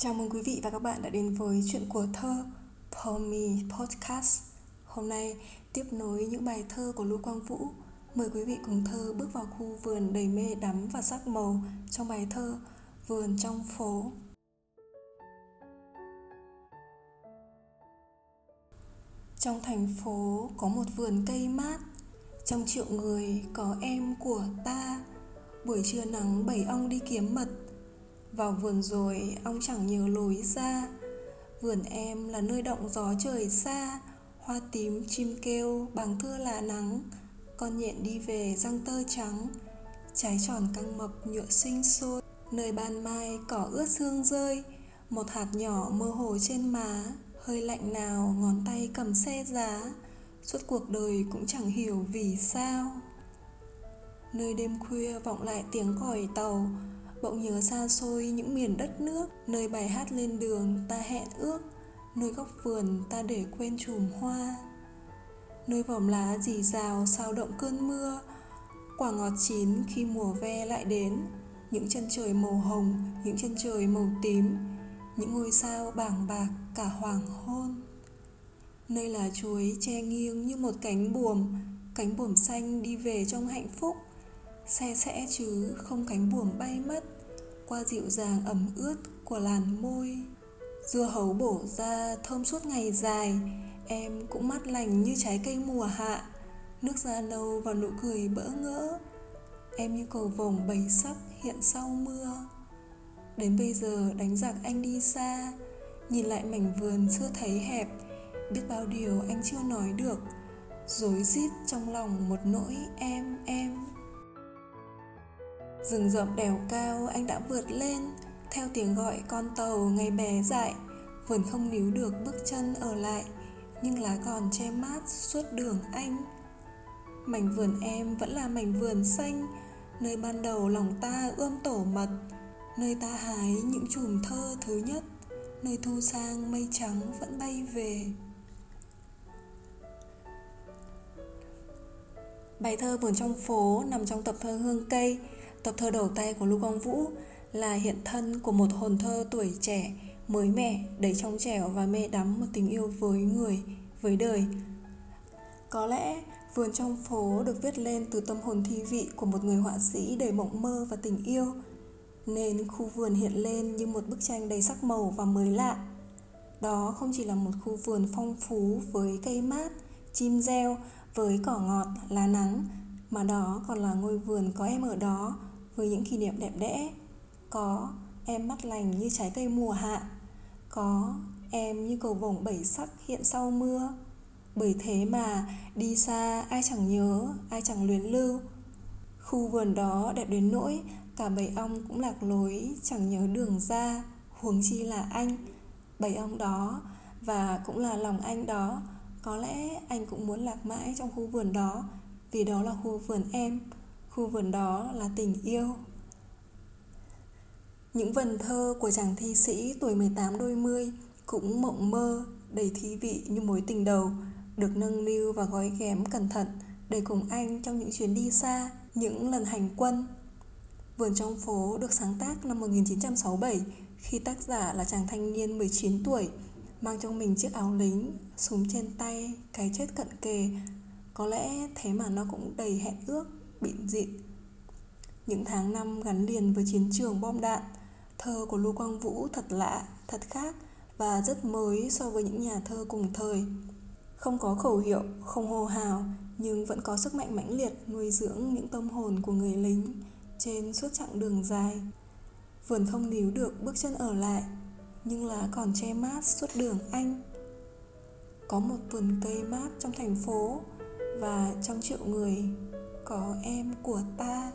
Chào mừng quý vị và các bạn đã đến với chuyện của thơ Pomi Podcast. Hôm nay, tiếp nối những bài thơ của Lưu Quang Vũ. Mời quý vị cùng thơ bước vào khu vườn đầy mê đắm và sắc màu trong bài thơ Vườn trong phố. Trong thành phố có một vườn cây mát Trong triệu người có em của ta Buổi trưa nắng bảy ong đi kiếm mật vào vườn rồi, ông chẳng nhớ lối ra. Vườn em là nơi động gió trời xa, Hoa tím chim kêu bằng thưa là nắng. Con nhện đi về, răng tơ trắng. Trái tròn căng mập, nhựa sinh sôi Nơi ban mai, cỏ ướt sương rơi. Một hạt nhỏ mơ hồ trên má. Hơi lạnh nào, ngón tay cầm xe giá. Suốt cuộc đời cũng chẳng hiểu vì sao. Nơi đêm khuya vọng lại tiếng còi tàu. Bỗng nhớ xa xôi những miền đất nước Nơi bài hát lên đường ta hẹn ước Nơi góc vườn ta để quên chùm hoa. Nơi vòm lá rì rào sao động cơn mưa Quả ngọt chín khi mùa ve lại đến. Những chân trời màu hồng, những chân trời màu tím Những ngôi sao bảng bạc cả hoàng hôn. Nơi là chuối che nghiêng như một cánh buồm Cánh buồm xanh đi về trong hạnh phúc xe sẽ chứ, không cánh buồm bay mất. Qua dịu dàng ẩm ướt của làn môi. Dưa hấu bổ ra thơm suốt ngày dài. Em cũng mát lành như trái cây mùa hạ. Nước da nâu và nụ cười bỡ ngỡ. Em như cầu vồng bầy sắc hiện sau mưa. Đến bây giờ đánh giặc anh đi xa. Nhìn lại mảnh vườn chưa thấy hẹp. Biết bao điều anh chưa nói được. Rối rít trong lòng một nỗi em em. Rừng rậm đèo cao, anh đã vượt lên. Theo tiếng gọi, con tàu ngày bé dại vẫn không níu được bước chân ở lại, Nhưng lá còn che mát suốt đường anh. Mảnh vườn em vẫn là mảnh vườn xanh, Nơi ban đầu lòng ta ươm tổ mật, Nơi ta hái những chùm thơ thứ nhất, Nơi thu sang mây trắng vẫn bay về. Bài thơ Vườn trong phố nằm trong tập thơ Hương Cây. Tập thơ đầu tay của Lưu Quang Vũ là hiện thân của một hồn thơ tuổi trẻ, mới mẻ, đầy trong trẻo và mê đắm một tình yêu với người, với đời. Có lẽ Vườn trong phố được viết lên từ tâm hồn thi vị của một người họa sĩ đầy mộng mơ và tình yêu, nên khu vườn hiện lên như một bức tranh đầy sắc màu và mới lạ. Đó không chỉ là một khu vườn phong phú với cây mát, chim reo, với cỏ ngọt, lá nắng, mà đó còn là ngôi vườn có em ở đó với những kỷ niệm đẹp đẽ, có em mắt lành như trái cây mùa hạ, có em như cầu vồng bảy sắc hiện sau mưa. Bởi thế mà đi xa ai chẳng nhớ, ai chẳng luyến lưu. Khu vườn đó đẹp đến nỗi cả bầy ong cũng lạc lối, chẳng nhớ đường ra, huống chi là anh. Bầy ong đó, và cũng là lòng anh đó, có lẽ anh cũng muốn lạc mãi trong khu vườn đó, vì đó là khu vườn em khu vườn đó là tình yêu những vần thơ của chàng thi sĩ tuổi 18 đôi mươi cũng mộng mơ, đầy thú vị như mối tình đầu, được nâng niu và gói ghém cẩn thận để cùng anh trong những chuyến đi xa, những lần hành quân. Vườn trong phố được sáng tác năm 1967 khi tác giả là chàng thanh niên 19 tuổi, mang trong mình chiếc áo lính, súng trên tay, cái chết cận kề. Có lẽ thế mà nó cũng đầy hẹn ước, bịn dịn. Những tháng năm gắn liền với chiến trường bom đạn, Thơ của Lưu Quang Vũ thật lạ, thật khác và rất mới so với những nhà thơ cùng thời. Không có khẩu hiệu, không hô hào, nhưng vẫn có sức mạnh mãnh liệt nuôi dưỡng những tâm hồn của người lính trên suốt chặng đường dài. Vườn không níu được bước chân ở lại, nhưng lá còn che mát suốt đường anh. Có một vườn cây mát trong thành phố và trong triệu người có em của ta.